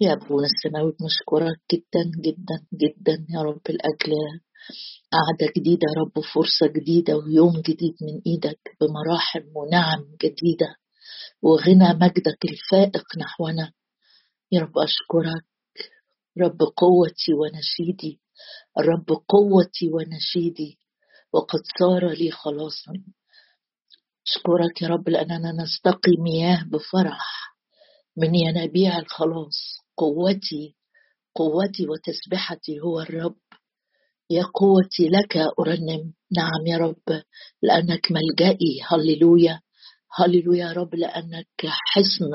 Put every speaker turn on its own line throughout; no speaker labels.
يا أبونا السماوي بنشكرك جدا جدا جدا يا رب الأجل. قعدة جديدة يا رب فرصة جديدة ويوم جديد من إيدك بمراحم ونعم جديدة وغنى مجدك الفائق نحونا. يا رب أشكرك رب قوتي ونشيدي الرب قوتي ونشيدي وقد صار لي خلاصا أشكرك يا رب لأننا نستقي مياه بفرح من ينابيع الخلاص. قوتي قوتي وتسبحتي هو الرب. يا قوتي لك أرنم. نعم يا رب لأنك ملجئي. هللويا. هللويا يا رب لأنك حصن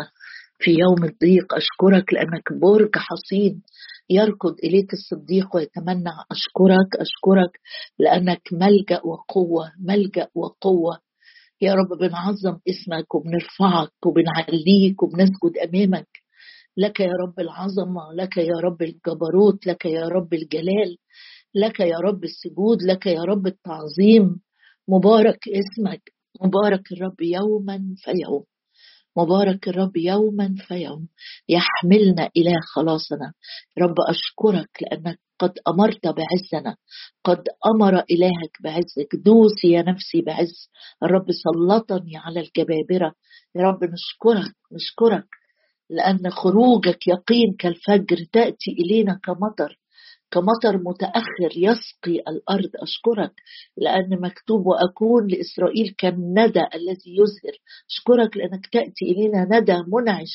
في يوم الضيق. أشكرك لأنك برج حصين يركض إليك الصديق ويتمنى أشكرك. أشكرك لأنك ملجأ وقوة ملجأ وقوة. يا رب بنعظم اسمك وبنرفعك وبنعليك وبنسجد أمامك. لك يا رب العظمة لك يا رب الجبروت لك يا رب الجلال لك يا رب السجود لك يا رب التعظيم. مبارك اسمك مبارك الرب يوما فيوم مبارك الرب يوما فيوم يحملنا إلى خلاصنا. رب أشكرك لأنك قد أمرت بعزنا. قد أمر إلهك بعزك. دوسي يا نفسي بعز. الرب سلطني على الجبابرة يا رب نشكرك نشكرك. لأن خروجك يقين كالفجر تأتي إلينا كمطر. كمطر متأخر يسقي الأرض. أشكرك لأن مكتوب وأكون لإسرائيل كالندى الذي يزهر. أشكرك لأنك تأتي إلينا ندى منعش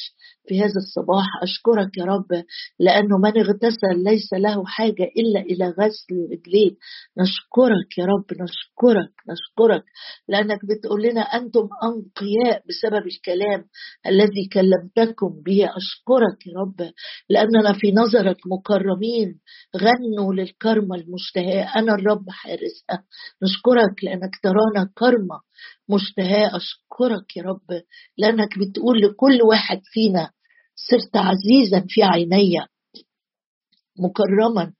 في هذا الصباح. أشكرك يا رب لأنه من اغتسل ليس له حاجة إلا إلى غسل رجليه. نشكرك يا رب نشكرك نشكرك لأنك بتقول لنا أنتم أنقياء بسبب الكلام الذي كلمتكم به. أشكرك يا رب لأننا في نظرك مكرمين غنوا للكرمة المشتهاة. أنا الرب حارسها. نشكرك لأنك ترانا كرمة مشتهاة. أشكرك يا رب لأنك بتقول لكل واحد فينا صرت عزيزا في عيني مكرما.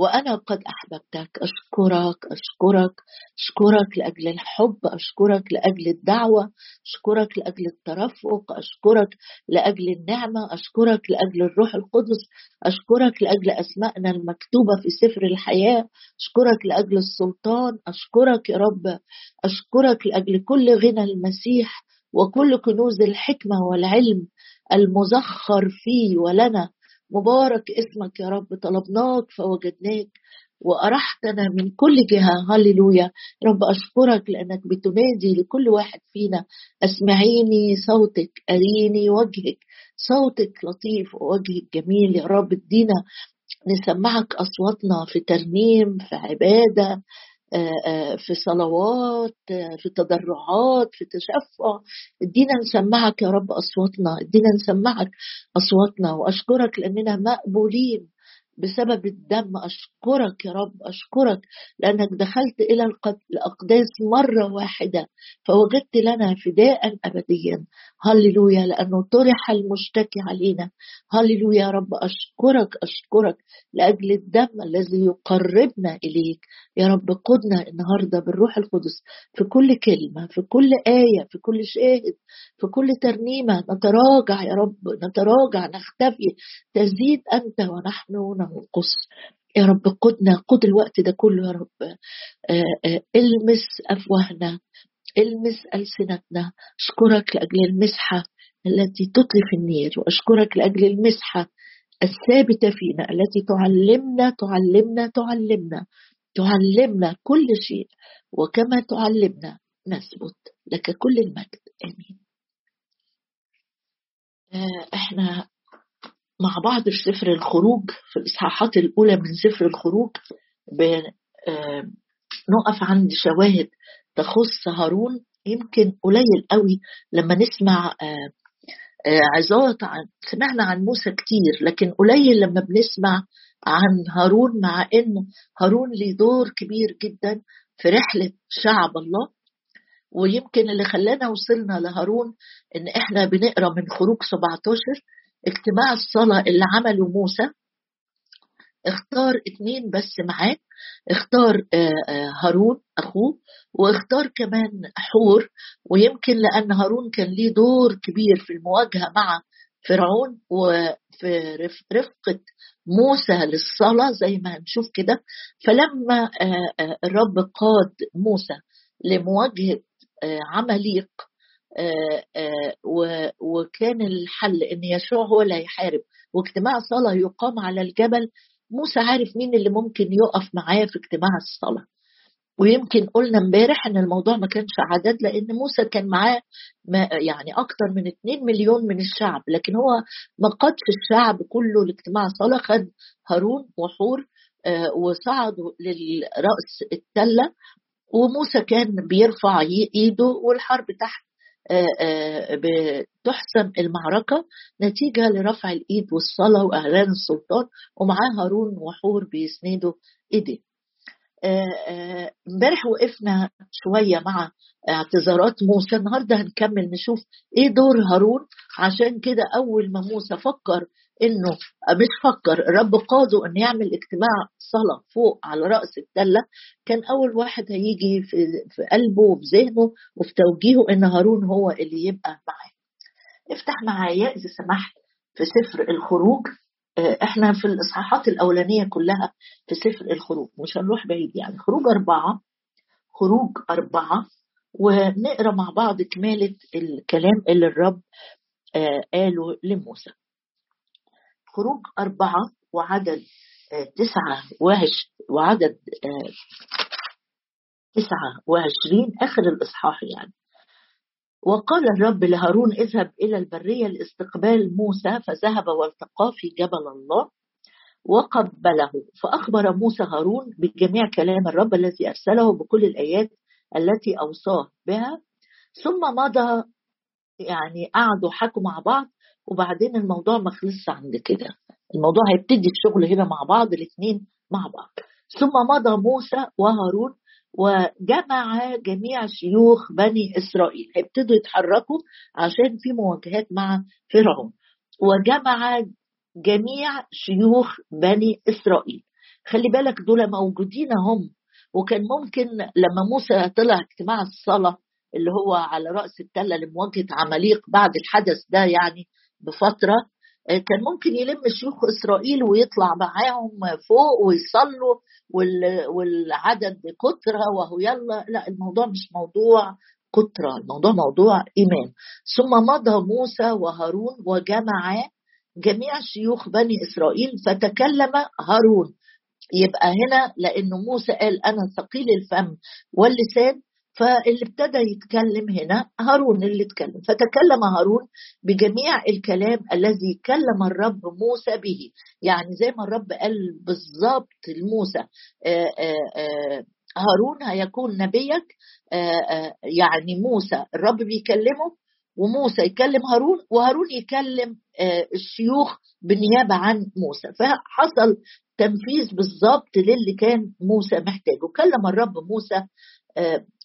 وأنا قد أحببتك أشكرك أشكرك أشكرك لأجل الحب أشكرك لأجل الدعوة أشكرك لأجل الترفق أشكرك لأجل النعمة أشكرك لأجل الروح القدس أشكرك لأجل أسمائنا المكتوبة في سفر الحياة أشكرك لأجل السلطان أشكرك يا رب أشكرك لأجل كل غنى المسيح وكل كنوز الحكمة والعلم المزخر فيه ولنا. مبارك اسمك يا رب طلبناك فوجدناك وأرحتنا من كل جهة. هللويا. رب أشكرك لأنك بتنادي لكل واحد فينا. أسمعيني صوتك أريني وجهك. صوتك لطيف ووجهك جميل يا رب. ادينا نسمعك أصواتنا في ترنيم في عبادة في صلوات في تضرعات في تشفع. ادينا نسمعك يا رب أصواتنا ادينا نسمعك أصواتنا وأشكرك لأننا مقبولين. بسبب الدم. أشكرك يا رب أشكرك لأنك دخلت إلى الأقداس مرة واحدة فوجدت لنا فداء أبديا. هللويا لأنه طرح المشتكي علينا. هللويا يا رب أشكرك أشكرك لأجل الدم الذي يقربنا إليك. يا رب قدنا النهاردة بالروح القدس في كل كلمة في كل آية في كل شاهد في كل ترنيمة. نتراجع يا رب نتراجع نختفي. تزيد أنت ونحن ننقص يا رب قدنا قد الوقت ده كله يا رب. آه، آه، المس أفواهنا المس ألسنتنا. أشكرك لأجل المسحة التي تطلي في النير وأشكرك لأجل المسحة الثابتة فينا التي تعلمنا تعلمنا تعلمنا تعلمنا كل شيء. وكما تعلمنا نثبت لك كل المجد. آمين. آه، إحنا مع بعض في سفر الخروج في الإصحاحات الأولى من سفر الخروج آه، نقف عند شواهد تخص هارون. يمكن قليل قوي لما نسمع آه، آه، عظات عن سمعنا عن موسى كتير لكن قليل لما بنسمع عن هارون مع إن هارون ليه دور كبير جدا في رحلة شعب الله. ويمكن اللي خلانا وصلنا لهارون إن إحنا بنقرأ من خروج 17 اجتماع الصلاة اللي عمله موسى. اختار اتنين بس معاه. اختار آه، آه، هارون أخوه واختار كمان حور ويمكن لأن هارون كان ليه دور كبير في المواجهة مع فرعون وفي رفقة موسى للصلاة زي ما هنشوف كده. فلما آه، الرب قاد موسى لمواجهة آه، عمليق وكان الحل إن يشوع هو اللي هيحارب. واجتماع صلاة يقام على الجبل. موسى عارف مين اللي ممكن يقف معاه في اجتماع الصلاة. ويمكن قلنا امبارح إن الموضوع ما كانش عدد لأن موسى كان معاه يعني أكثر من 2 مليون من الشعب. لكن هو ما قادش الشعب كله لاجتماع صلاه خد هارون وحور آه، وصعدوا للرأس التلة. وموسى كان بيرفع ايده والحرب تحت. آه، آه، بتحسم المعركة نتيجة لرفع الإيد والصلاة وإعلان السلطان ومعاه هارون وحور بيسندوا إيديه. آه، آه، امبارح وقفنا شوية مع اعتذارات موسى. النهارده هنكمل نشوف إيه دور هارون عشان كده أول ما موسى فكر إنه مش فكر الرب قاده إنه يعمل اجتماع صلاة فوق على رأس التله كان أول واحد هيجي في, في قلبه وفي ذهنه وفي توجيهه إن هارون هو اللي يبقى معاه. افتح معايا إذا سمحت في سفر الخروج. آه، إحنا في الإصحاحات الأولانية كلها في سفر الخروج مش هنروح بعيد يعني. خروج أربعة خروج أربعة ونقرأ مع بعض كمالة الكلام اللي الرب آه، قاله لموسى. خروج أربعة وعدد آه، تسعة وعدد تسعة وعشرين آخر الإصحاح يعني. وقال الرب لهارون اذهب إلى البرية لاستقبال موسى فذهب والتقى في جبل الله وقبله. فأخبر موسى هارون بجميع كلام الرب الذي أرسله بكل الآيات التي أوصاه بها. ثم مضى يعني قعدوا حكوا مع بعض. وبعدين الموضوع ما خلصش عند كده. الموضوع هيبتدي الشغل هنا مع بعض الاثنين مع بعض. ثم مضى موسى وهارون وجمع جميع شيوخ بني إسرائيل. هيبتدوا يتحركوا عشان في مواجهات مع فرعون. وجمع جميع شيوخ بني إسرائيل. خلي بالك دول موجودين هم. وكان ممكن لما موسى طلع اجتماع الصلاة اللي هو على رأس التلة لمواجهة عماليق بعد الحدث ده يعني بفترة آه، كان ممكن يلم شيوخ إسرائيل ويطلع معاهم فوق ويصلوا والعدد كترة وهو يلا. لا الموضوع مش موضوع كترة الموضوع موضوع إيمان. ثم مضى موسى وهارون وجمع جميع شيوخ بني إسرائيل فتكلم هارون. يبقى هنا لأنه موسى قال أنا ثقيل الفم واللسان فاللي ابتدى يتكلم هنا هارون اللي اتكلم. فتكلم هارون بجميع الكلام الذي كلم الرب موسى به. يعني زي ما الرب قال بالظبط لموسى آه، آه، آه، هارون هيكون نبيك يعني موسى. الرب بيكلمه وموسى يكلم هارون وهارون يكلم الشيوخ بالنيابه عن موسى. فحصل تنفيذ بالظبط للي كان موسى محتاجه. كلم الرب موسى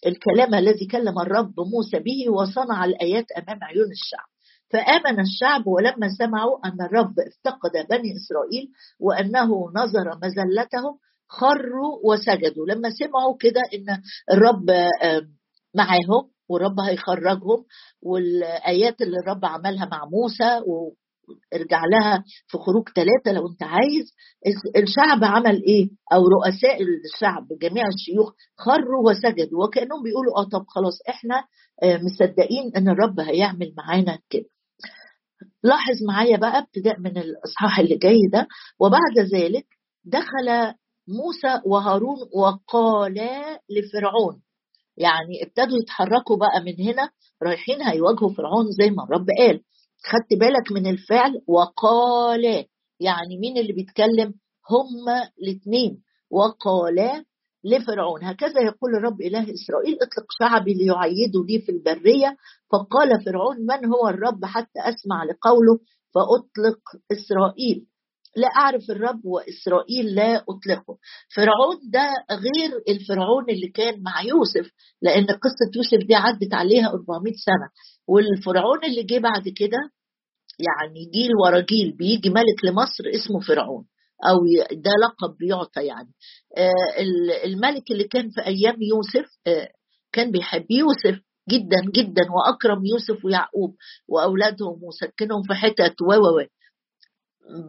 الكلام الذي كلم الرب موسى به وصنع الآيات أمام عيون الشعب. فآمن الشعب ولما سمعوا أن الرب افتقد بني إسرائيل وأنه نظر مزلتهم خروا وسجدوا. لما سمعوا كده إن الرب آه، معاهم والرب هيخرجهم والآيات اللي الرب عملها مع موسى ارجع لها في خروج ثلاثة لو انت عايز. الشعب عمل إيه؟ أو رؤساء الشعب جميع الشيوخ خروا وسجدوا وكأنهم بيقولوا آه طب خلاص إحنا آه، مصدقين إن الرب هيعمل معانا كده. لاحظ معايا بقى ابتداء من الإصحاح اللي جاي ده. وبعد ذلك دخل موسى وهارون وقالا لفرعون. يعني ابتدوا يتحركوا بقى من هنا رايحين هيواجهوا فرعون زي ما الرب قال. خدت بالك من الفعل وقال يعني مين اللي بيتكلم؟ هما الاثنين وقال لفرعون. هكذا يقول الرب إله إسرائيل اطلق شعبي ليعيدوا لي في البرية. فقال فرعون من هو الرب حتى أسمع لقوله فأطلق إسرائيل؟ لا أعرف الرب وإسرائيل لا أطلقه. فرعون ده غير الفرعون اللي كان مع يوسف لأن قصة يوسف دي عدت عليها 400 سنة. والفرعون اللي جه بعد كده يعني جيل ورا جيل بيجي ملك لمصر اسمه فرعون أو ده لقب بيعطى يعني. آه، الملك اللي كان في أيام يوسف آه، كان بيحب يوسف جدا جدا وأكرم يوسف ويعقوب وأولادهم وسكنهم في حتت و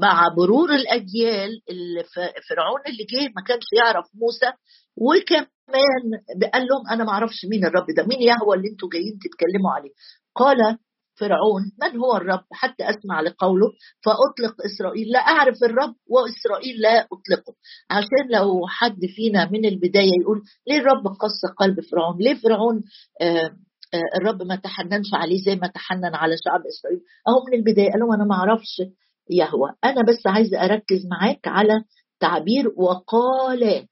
مع مرور الأجيال فرعون اللي جه ما كانش يعرف موسى وكمان قال لهم أنا ما أعرفش مين الرب ده مين يهوى اللي أنتوا جايين تتكلموا عليه. قال فرعون من هو الرب؟ حتى أسمع لقوله فأطلق إسرائيل. لا أعرف الرب وإسرائيل لا أطلقه. عشان لو حد فينا من البداية يقول ليه الرب قص قلب فرعون؟ ليه فرعون آه آه الرب ما تحننش عليه زي ما تحنن على شعب إسرائيل؟ أهو من البداية قالوا أنا ما أعرفش يهوى. أنا بس عايزة أركز معاك على تعبير وقال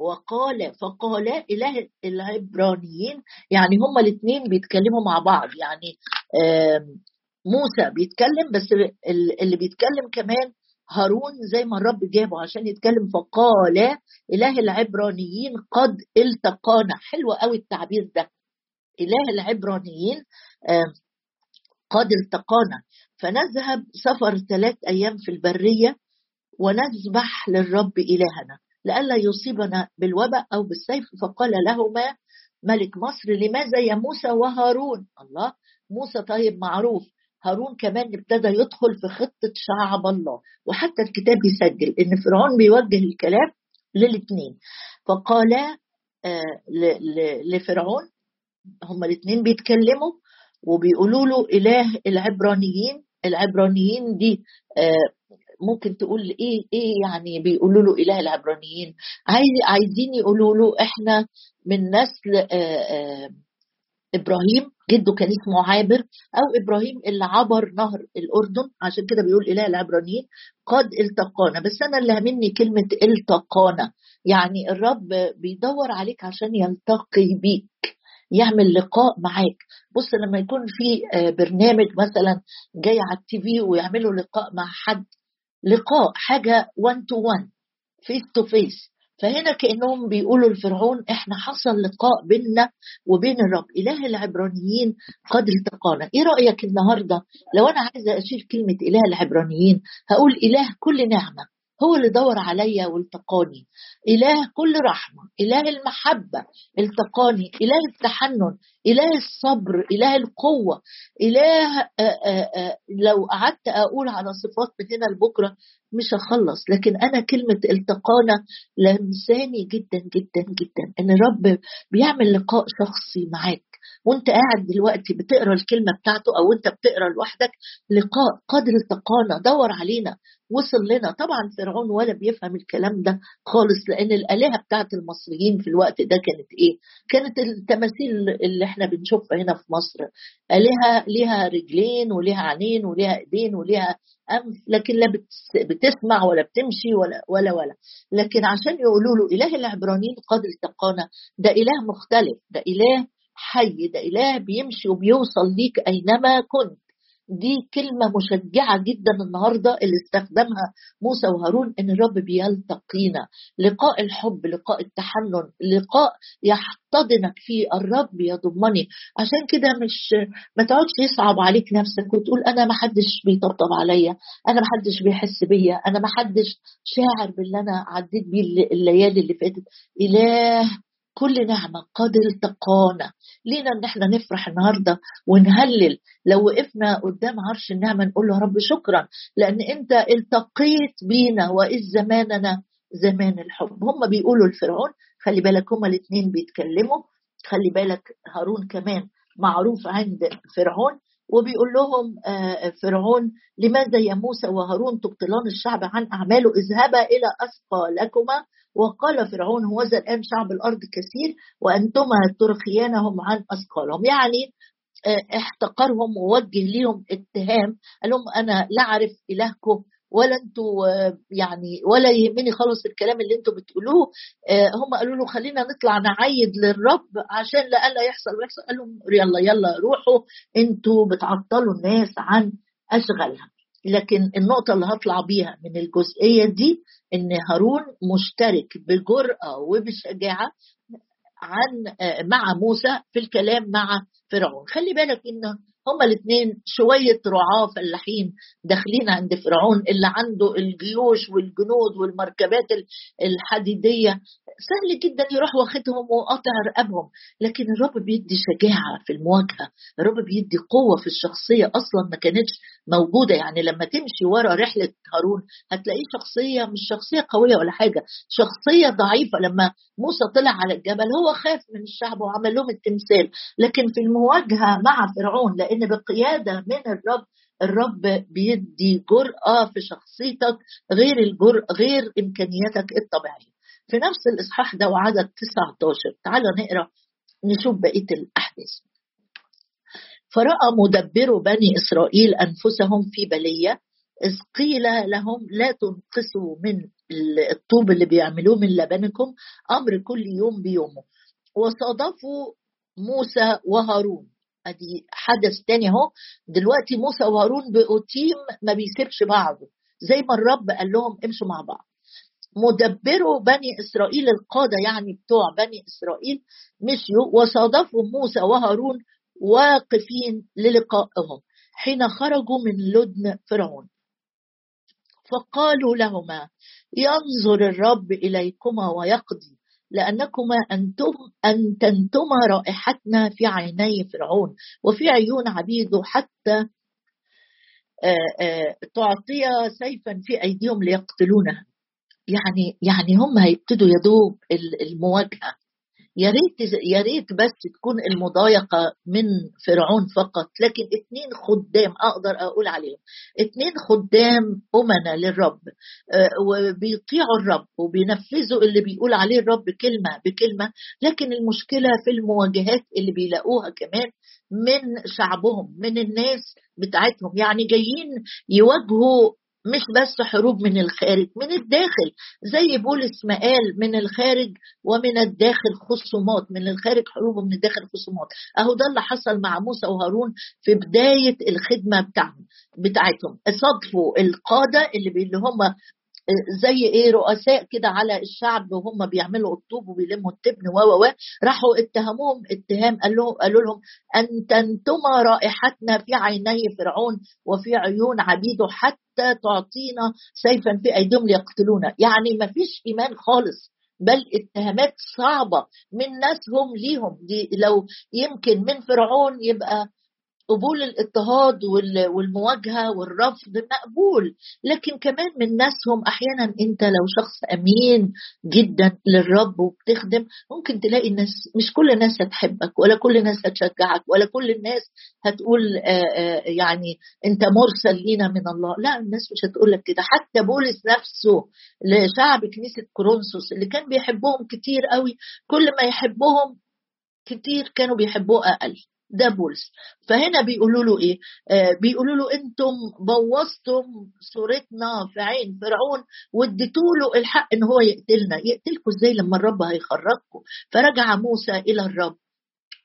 وقال فقال اله العبرانيين يعني هما الاثنين بيتكلموا مع بعض يعني موسى بيتكلم بس اللي بيتكلم كمان هارون زي ما الرب جابه عشان يتكلم فقال اله العبرانيين قد التقانا. حلو قوي التعبير ده. اله العبرانيين قد التقانا. فنذهب سفر ثلاث أيام في البرية ونذبح للرب إلهنا. لئلا يصيبنا بالوباء أو بالسيف. فقال لهما ملك مصر لماذا يا موسى وهارون؟ الله موسى طيب معروف. هارون كمان ابتدى يدخل في خطة شعب الله. وحتى الكتاب يسجل إن فرعون بيوجه الكلام للاثنين فقال آه لفرعون هما الاثنين بيتكلموا وبيقولوا له إله العبرانيين. العبرانيين دي آه ممكن تقول إيه إيه يعني بيقولوا له إله العبرانيين؟ عايز عايزين يقولوا له إحنا من نسل إبراهيم جده كان اسمه عابر أو إبراهيم اللي عبر نهر الأردن عشان كده بيقول إله العبرانيين قد التقانا. بس أنا اللي همني كلمة التقانا. يعني الرب بيدور عليك عشان يلتقي بيك يعمل لقاء معاك. بص لما يكون في برنامج مثلا جاي على التي في ويعملوا لقاء مع حد لقاء حاجة 1 to 1 face to face فهنا كأنهم بيقولوا لفرعون إحنا حصل لقاء بيننا وبين الرب إله العبرانيين قد التقانا. إيه رأيك النهارده؟ لو أنا عايزة اشيل كلمة إله العبرانيين هقول إله كل نعمة. هو اللي دور عليا والتقاني. إله كل رحمة إله المحبة التقاني إله التحنن إله الصبر إله القوة. إله آآ آآ لو قعدت أقول على صفات من هنا لبكرة مش هخلص. لكن أنا كلمة التقانا لمساني جدا جدا جدا. إن الرب بيعمل لقاء شخصي معاك. وانت قاعد دلوقتي بتقرا الكلمة بتاعته أو انت بتقرا لوحدك لقاء قدر التقانا دور علينا وصل لنا. طبعا فرعون ولا بيفهم الكلام ده خالص لأن الآلهة بتاعت المصريين في الوقت ده كانت إيه؟ كانت التماثيل اللي إحنا بنشوفها هنا في مصر. آلهة ليها رجلين وليها عينين وليها إيدين وليها أنف لكن لا بتسمع ولا بتمشي ولا ولا ولا. لكن عشان يقولوا له إله العبرانيين قد التقانا ده إله مختلف ده إله حي ده إله بيمشي وبيوصل ليك أينما كنت. دي كلمة مشجعة جدا النهارده اللي استخدمها موسى وهارون إن الرب بيلتقينا. لقاء الحب لقاء التحنن لقاء يحتضنك فيه الرب يضمني. عشان كده مش ما تقعدش يصعب عليك نفسك وتقول أنا ما حدش بيطبطب عليا أنا ما حدش بيحس بيا أنا ما حدش شاعر باللي أنا عديت بيه الليالي اللي فاتت. إله كل نعمة قد التقانا. لينا إن إحنا نفرح النهاردة ونهلل. لو وقفنا قدام عرش النعمة نقول له رب شكرا لأن أنت التقيت بينا وإذ زماننا زمان الحب. هم بيقولوا لفرعون خلي بالك هما الاثنين بيتكلموا خلي بالك هارون كمان معروف عند فرعون وبيقول لهم فرعون لماذا يا موسى وهارون تبطلان الشعب عن أعماله؟ اذهبا إلى أسقى لكما. وقال فرعون هوذا الآن شعب الأرض كثير وأنتما ترخيانهم عن أثقالهم. يعني احتقرهم ووجه لهم اتهام. قال لهم أنا لا أعرف إلهكم ولا أنتوا يعني ولا يهمني خالص الكلام اللي أنتوا بتقولوه. هم قالوا له خلينا نطلع نعيد للرب عشان لألا يحصل ويحصل. قال لهم يلا يلا روحوا أنتوا بتعطلوا الناس عن أشغالها. لكن النقطة اللي هطلع بيها من الجزئية دي إن هارون مشترك بجرأة وبشجاعة عن مع موسى في الكلام مع فرعون. خلي بالك إن هما الاثنين شوية رعاة فلاحين داخلين عند فرعون اللي عنده الجيوش والجنود والمركبات الحديدية. سهل جدا يروح واخدهم وقاطع رقابهم لكن الرب بيدي شجاعة في المواجهة. الرب بيدي قوة في الشخصية أصلا ما كانتش موجودة. يعني لما تمشي ورا رحلة هارون هتلاقيه شخصية مش شخصية قوية ولا حاجة شخصية ضعيفة. لما موسى طلع على الجبل هو خاف من الشعب وعمل لهم التمثال. لكن في المواجهة مع فرعون لأن بقيادة من الرب الرب بيدي جرأة في شخصيتك غير الجرأة غير إمكانياتك الطبيعية. في نفس الإصحاح ده وعدد 19 تعالى نقرأ نشوف بقية الأحداث. فرأى مدبر بني إسرائيل أنفسهم في بلية إذ قيل لهم لا تنقصوا من الطوب اللي بيعملوه من لبنكم أمر كل يوم بيومه. وصادفوا موسى وهارون. ادي حدث تاني أهو. دلوقتي موسى وهارون بقوا تيم ما بيسيبش بعضه زي ما الرب قال لهم امشوا مع بعض. مدبروا بني إسرائيل القادة يعني بتوع بني إسرائيل مشيوا وصادفوا موسى وهارون واقفين للقائهم حين خرجوا من لدن فرعون. فقالوا لهما ينظر الرب إليكما ويقضي. لأنكما أنتم أنتنتما رائحتنا في عيني فرعون وفي عيون عبيده حتى تعطي سيفا في أيديهم ليقتلونها. يعني يعني هم هيبتدوا يدوب المواجهة. يا ريت يا ريت بس تكون المضايقة من فرعون فقط لكن اتنين خدام أقدر أقول عليهم. اتنين خدام أمنا للرب آه، وبيطيعوا الرب وبينفذوا اللي بيقول عليه الرب كلمة بكلمة لكن المشكلة في المواجهات اللي بيلاقوها كمان من شعبهم من الناس بتاعتهم. يعني جايين يواجهوا مش بس حروب من الخارج من الداخل زي بولس ما قال من الخارج ومن الداخل خصومات من الخارج حروب ومن الداخل خصومات. أهو ده اللي حصل مع موسى وهارون في بداية الخدمة بتاعهم بتاعتهم. صادفوا القادة اللي اللي هم زي إيه رؤساء كده على الشعب وهم بيعملوا الطوب وبيلموا التبن و و راحوا اتهموهم اتهام قالوا قالوا لهم أنت أنتما رائحتنا في عيني فرعون وفي عيون عبيده حتى تعطينا سيفا في أيديهم ليقتلونا. يعني ما فيش إيمان خالص بل اتهامات صعبة من ناسهم ليهم. دي لو يمكن من فرعون يبقى قبول الاضطهاد والمواجهة والرفض مقبول. لكن كمان من ناسهم أحيانا أنت لو شخص أمين جدا للرب وبتخدم ممكن تلاقي الناس مش كل الناس هتحبك ولا كل الناس هتشجعك ولا كل الناس هتقول يعني أنت مرسل لينا من الله. لا الناس مش هتقول لك كده. حتى بولس نفسه لشعب كنيسة كورنثوس اللي كان بيحبهم كتير قوي كل ما يحبهم كتير كانوا بيحبوه أقل. ده بولس فهنا بيقولوا له إيه؟ آه بيقولوا له أنتم بوظتم صورتنا في عين فرعون واديتوا له الحق إن هو يقتلنا. يقتلكم إزاي لما الرب هيخرجكم فرجع موسى إلى الرب.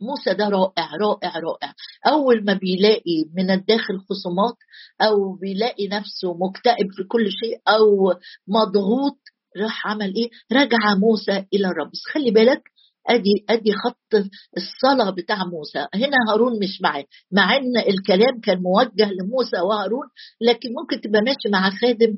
موسى ده رائع رائع رائع. أول ما بيلاقي من الداخل خصومات أو بيلاقي نفسه مكتئب في كل شيء أو مضغوط راح عمل إيه؟ رجع موسى إلى الرب. بس خلي بالك أدي أدي خط الصلاة بتاع موسى. هنا هارون مش معاه مع إن الكلام كان موجه لموسى وهارون لكن ممكن تبقى ماشي مع خادم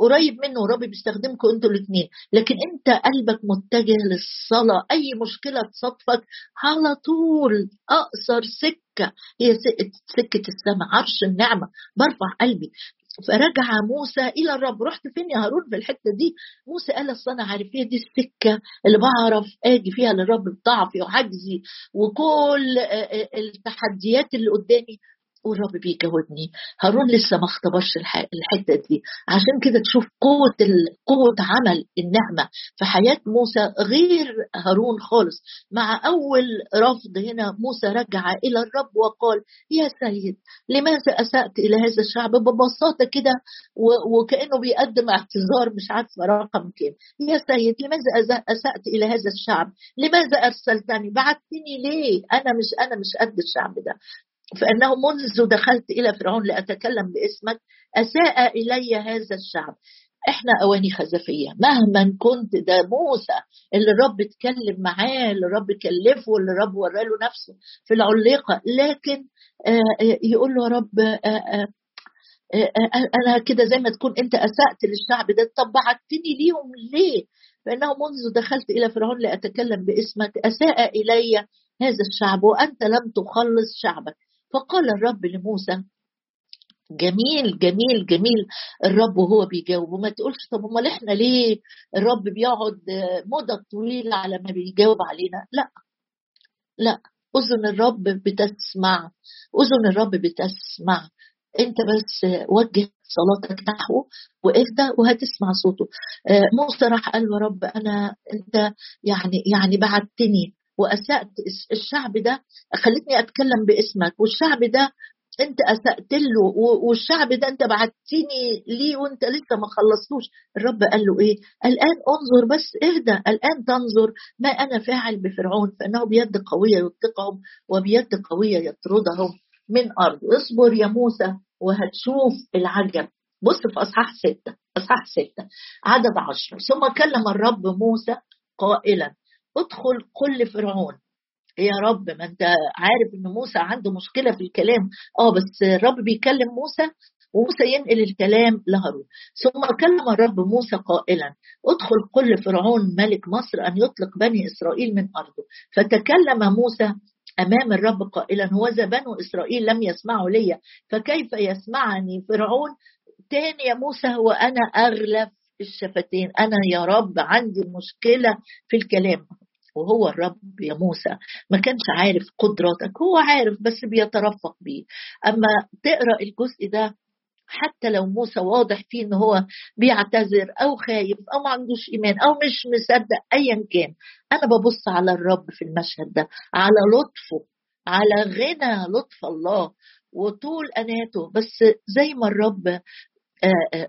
قريب منه ربي بيستخدمكم أنتوا الاثنين لكن أنت قلبك متجه للصلاة. أي مشكلة تصادفك على طول. أقصر سكة. هي سكة السماء عرش النعمة. برفع قلبي. فرجع موسى إلى الرب. رحت فين يا هارون في الحتة دي؟ موسى قال أصل أنا عارف هي دي السكة اللي بعرف آجي فيها للرب بضعفي وعجزي وكل التحديات اللي قدامي. والرب بيجاوبني. هارون لسه ما اختبرش الحتة دي. عشان كده تشوف قوة قوة عمل النعمة في حياة موسى غير هارون خالص. مع أول رفض هنا موسى رجع إلى الرب وقال يا سيد لماذا أسأت إلى هذا الشعب ببساطة كده وكأنه بيقدم اعتذار مش عارفة رقم كام. يا سيد لماذا أسأت إلى هذا الشعب؟ لماذا أرسلتني؟ بعتني ليه؟ أنا مش أنا مش قد الشعب ده. فأنه منذ دخلت إلى فرعون لأتكلم باسمك أساء إلي هذا الشعب. إحنا أواني خزفية. مهما كنت ده موسى اللي الرب اتكلم معاه اللي الرب كلفه اللي الرب وراله نفسه في العليقة. لكن يقول له يا رب أنا كده زي ما تكون أنت أسأت للشعب ده طب بعتني ليهم ليه؟ فإنه منذ دخلت إلى فرعون لأتكلم باسمك أساء إلي هذا الشعب وأنت لم تخلص شعبك. فقال الرب لموسى جميل جميل جميل الرب وهو بيجاوب. وما تقولش طب أمال إحنا ليه الرب بيقعد مدة طويلة على ما بيجاوب علينا؟ لا لا. أذن الرب بتسمع أذن الرب بتسمع. أنت بس وجه صلاتك نحوه واهدى وهتسمع صوته. آه، موسى راح قال له رب أنا أنت يعني يعني بعتني وأسأت الشعب ده خلتني أتكلم باسمك. والشعب ده أنت أسأت له والشعب ده أنت بعتني ليه وأنت لسه ما خلصتوش. الرب قال له إيه؟ الآن انظر بس اهدى الآن تنظر ما أنا فاعل بفرعون فإنه بيد قوية يطلقهم وبيد قوية يطردهم من أرض. اصبر يا موسى وهتشوف العجب. بص في أصحاح ستة أصحاح ستة عدد عشر. ثم كلم الرب موسى قائلا ادخل قل فرعون. يا رب ما انت عارف إن موسى عنده مشكلة في الكلام. آه بس الرب بيكلم موسى وموسى ينقل الكلام لهارون. ثم كلم الرب موسى قائلا ادخل قل فرعون ملك مصر أن يطلق بني إسرائيل من أرضه. فتكلم موسى أمام الرب قائلا هو بنو إسرائيل لم يسمعوا لي فكيف يسمعني فرعون؟ تاني يا موسى وأنا اغلب الشفتين. أنا يا رب عندي مشكلة في الكلام. وهو الرب يا موسى. ما كانش عارف قدراتك هو عارف بس بيترفق بيه. أما تقرأ الجزء ده حتى لو موسى واضح فيه إن هو بيعتذر أو خايف أو ما عندوش إيمان أو مش مصدق ايا كان أنا ببص على الرب في المشهد ده على لطفه على غنى لطف الله وطول أناته. بس زي ما الرب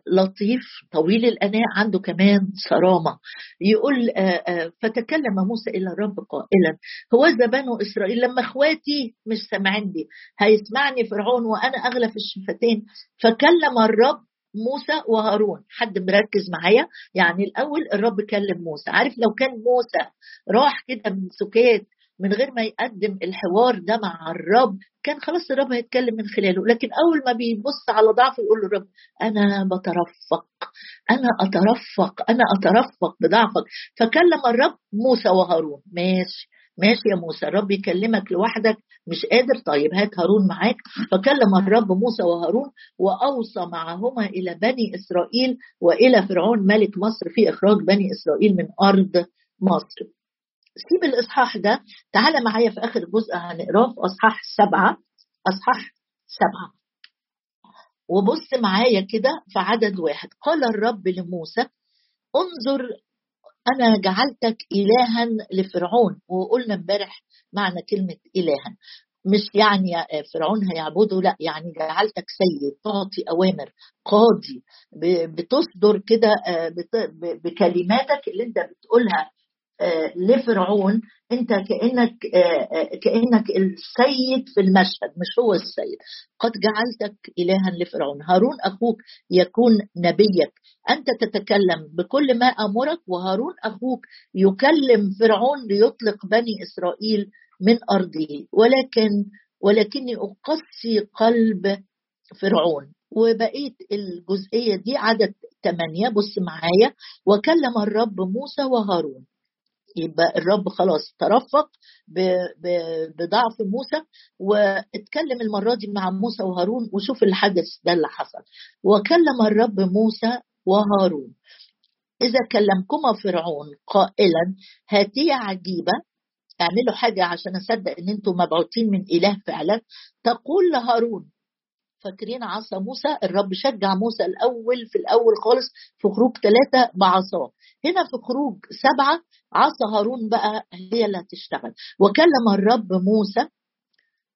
لطيف طويل الأناء عنده كمان صرامة. يقول آه، فتكلم موسى إلى الرب قائلا هو بنو إسرائيل لما إخواتي مش سامعين لي هيسمعني فرعون وأنا أغلى في الشفتين. فكلم الرب موسى وهارون. حد مركز معايا؟ يعني الأول الرب كلم موسى. عارف لو كان موسى راح كده من سكات من غير ما يقدم الحوار ده مع الرب كان خلاص الرب هيتكلم من خلاله. لكن أول ما بيبص على ضعفه يقول له الرب أنا بترفق أنا أترفق أنا أترفق بضعفك. فكلم الرب موسى وهارون. ماشي ماشي يا موسى. الرب يكلمك لوحدك مش قادر. طيب هات هارون معاك. فكلم الرب موسى وهارون وأوصى معهما إلى بني إسرائيل وإلى فرعون ملك مصر في إخراج بني إسرائيل من أرض مصر. سيب الاصحاح ده تعالى معايا في آخر جزء هنقراه في إصحاح سبعة. إصحاح سبعة. وبص معايا كده في عدد واحد. قال الرب لموسى انظر أنا جعلتك الها لفرعون. وقلنا امبارح معنى كلمة الها. مش يعني فرعون هيعبده لا يعني جعلتك سيد تعطي أوامر قاضي. بتصدر كده آه، بكلماتك اللي أنت بتقولها. لفرعون انت كأنك آه، آه، كأنك السيد في المشهد مش هو السيد. قد جعلتك إلها لفرعون. هارون أخوك يكون نبيك. أنت تتكلم بكل ما أمرك وهارون أخوك يكلم فرعون ليطلق بني إسرائيل من أرضه. ولكن ولكني اقسي قلب فرعون. وبقيت الجزئية دي عدد ثمانية بص معايا. وكلم الرب موسى وهارون. يبقى الرب خلاص ترفق بضعف موسى واتكلم المرة دي مع موسى وهارون وشوف الحدث ده اللي حصل. وكلم الرب موسى وهارون. إذا كلمكما فرعون قائلا هاتية عجيبة اعملوا حاجة عشان أصدق إن أنتم مبعوثين من إله فعلا. تقول لهارون فاكرين عصا موسى؟ الرب شجع موسى الأول في الأول خالص في خروج ثلاثة بعصاه هنا في خروج سبعة عصا هارون بقى هي اللي هتشتغل. وكلم الرب موسى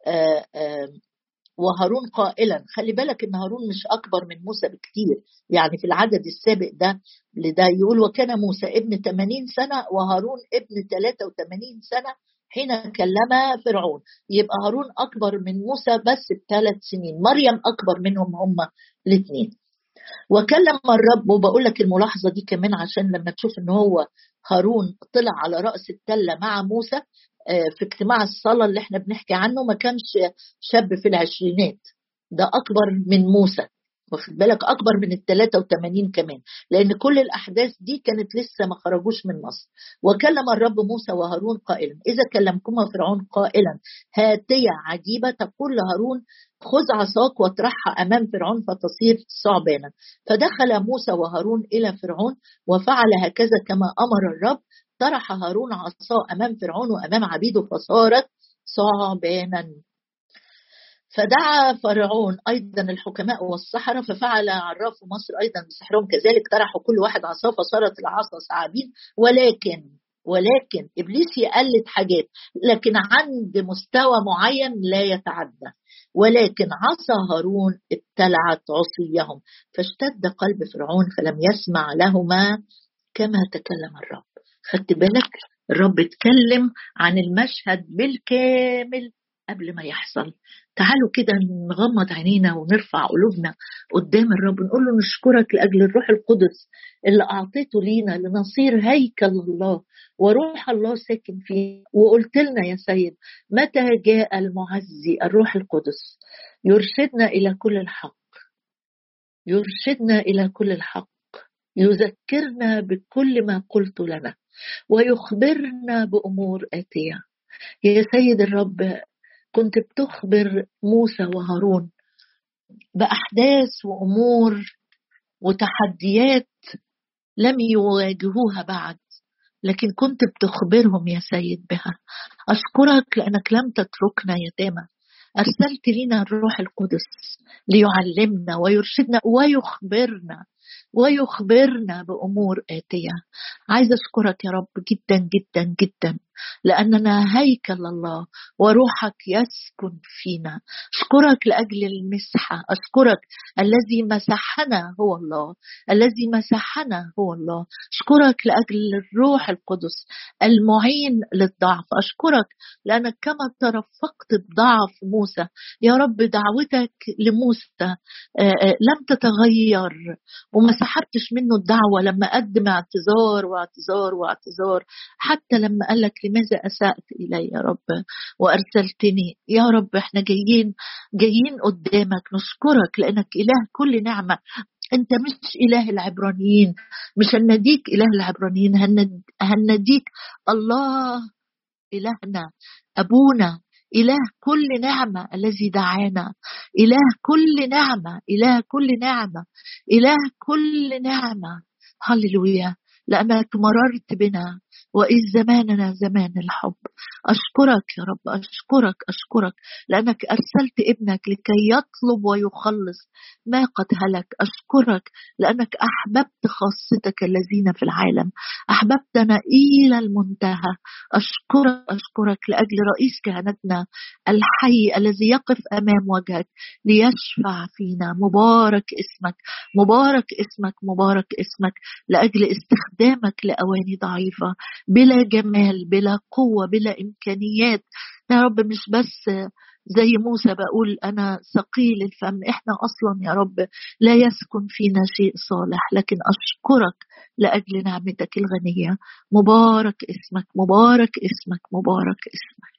آآ آآ وهارون قائلا. خلي بالك إن هارون مش أكبر من موسى بكتير يعني في العدد السابق ده لده يقول وكان موسى ابن 80 سنة وهارون ابن 83 سنة حين كلم فرعون. يبقى هارون أكبر من موسى بس بثلاث سنين. مريم أكبر منهم هم الاثنين. وكلم الرب وبقول لك الملاحظة دي كمان عشان لما تشوف إن هو هارون طلع على رأس التلة مع موسى آه، في اجتماع الصلاة اللي إحنا بنحكي عنه ما كانش شاب في العشرينات. ده أكبر من موسى. واخد بالك؟ أكبر من ال 83 كمان. لأن كل الأحداث دي كانت لسه ما خرجوش من مصر. وكلم الرب موسى وهارون قائلا. إذا كلمكما فرعون قائلا. هاتية عجيبة تقول لهارون خذ عصاك واطرحها أمام فرعون فتصير ثعبانا فدخل موسى وهارون إلى فرعون وفعل هكذا كما أمر الرب. طرح هارون عصاه أمام فرعون وأمام عبيده فصارت ثعبانا فدعا فرعون أيضا الحكماء والسحره ففعل عراف مصر أيضا بسحرهم كذلك طرحوا كل واحد عصاه فصارت العصا ثعابين ولكن ولكن إبليس يقلد حاجات لكن عند مستوى معين لا يتعدى. ولكن عصا هارون ابتلعت عصيهم. فاشتد قلب فرعون فلم يسمع لهما كما تكلم الرب. خدت بالك؟ الرب اتكلم عن المشهد بالكامل. قبل ما يحصل. تعالوا كده نغمض عينينا ونرفع قلوبنا قدام الرب نقول له نشكرك لأجل الروح القدس اللي أعطيته لينا لنصير هيكل الله وروح الله ساكن فيه. وقلت لنا يا سيد متى جاء المعزي الروح القدس؟ يرشدنا إلى كل الحق. يرشدنا إلى كل الحق. يذكرنا بكل ما قلت لنا. ويخبرنا بأمور آتية. يا سيد الرب كنت بتخبر موسى وهارون بأحداث وأمور وتحديات لم يواجهوها بعد لكن كنت بتخبرهم يا سيد بها. أشكرك لأنك لم تتركنا يتامى أرسلت لنا الروح القدس ليعلمنا ويرشدنا ويخبرنا ويخبرنا بأمور آتية. عايزه أشكرك يا رب جدا جدا جدا. لأننا هيكل الله وروحك يسكن فينا. أشكرك لأجل المسحة. أشكرك الذي مسحنا هو الله. الذي مسحنا هو الله. أشكرك لأجل الروح القدس المعين للضعف. أشكرك لانك كما ترفقت بضعف موسى يا رب دعوتك لموسى لم تتغير. وما سحبتش منه الدعوة لما قدم اعتذار واعتذار واعتذار. حتى لما قال لك لماذا أسأت إلي يا رب وأرسلتني؟ يا رب إحنا جايين جايين قدامك نشكرك لأنك إله كل نعمة. أنت مش إله العبرانيين مش هنديك إله العبرانيين هنديك الله إلهنا أبونا إله كل نعمة الذي دعانا. إله كل نعمة إله كل نعمة إله كل نعمة. هللويا. لأنك مررت بنا. وإذ زماننا زمان الحب. أشكرك يا رب أشكرك أشكرك لأنك أرسلت ابنك لكي يطلب ويخلص ما قد هلك. أشكرك لأنك أحببت خاصتك الذين في العالم أحببتنا إلى المنتهى. أشكرك أشكرك لأجل رئيس كهنتنا الحي الذي يقف أمام وجهك ليشفع فينا. مبارك اسمك مبارك اسمك مبارك اسمك لأجل استخدامك لأواني ضعيفة. بلا جمال بلا قوة بلا إمكانيات. يا رب مش بس زي موسى بقول أنا ثقيل الفم إحنا أصلا يا رب لا يسكن فينا شيء صالح لكن أشكرك لأجل نعمتك الغنية. مبارك اسمك مبارك اسمك مبارك اسمك.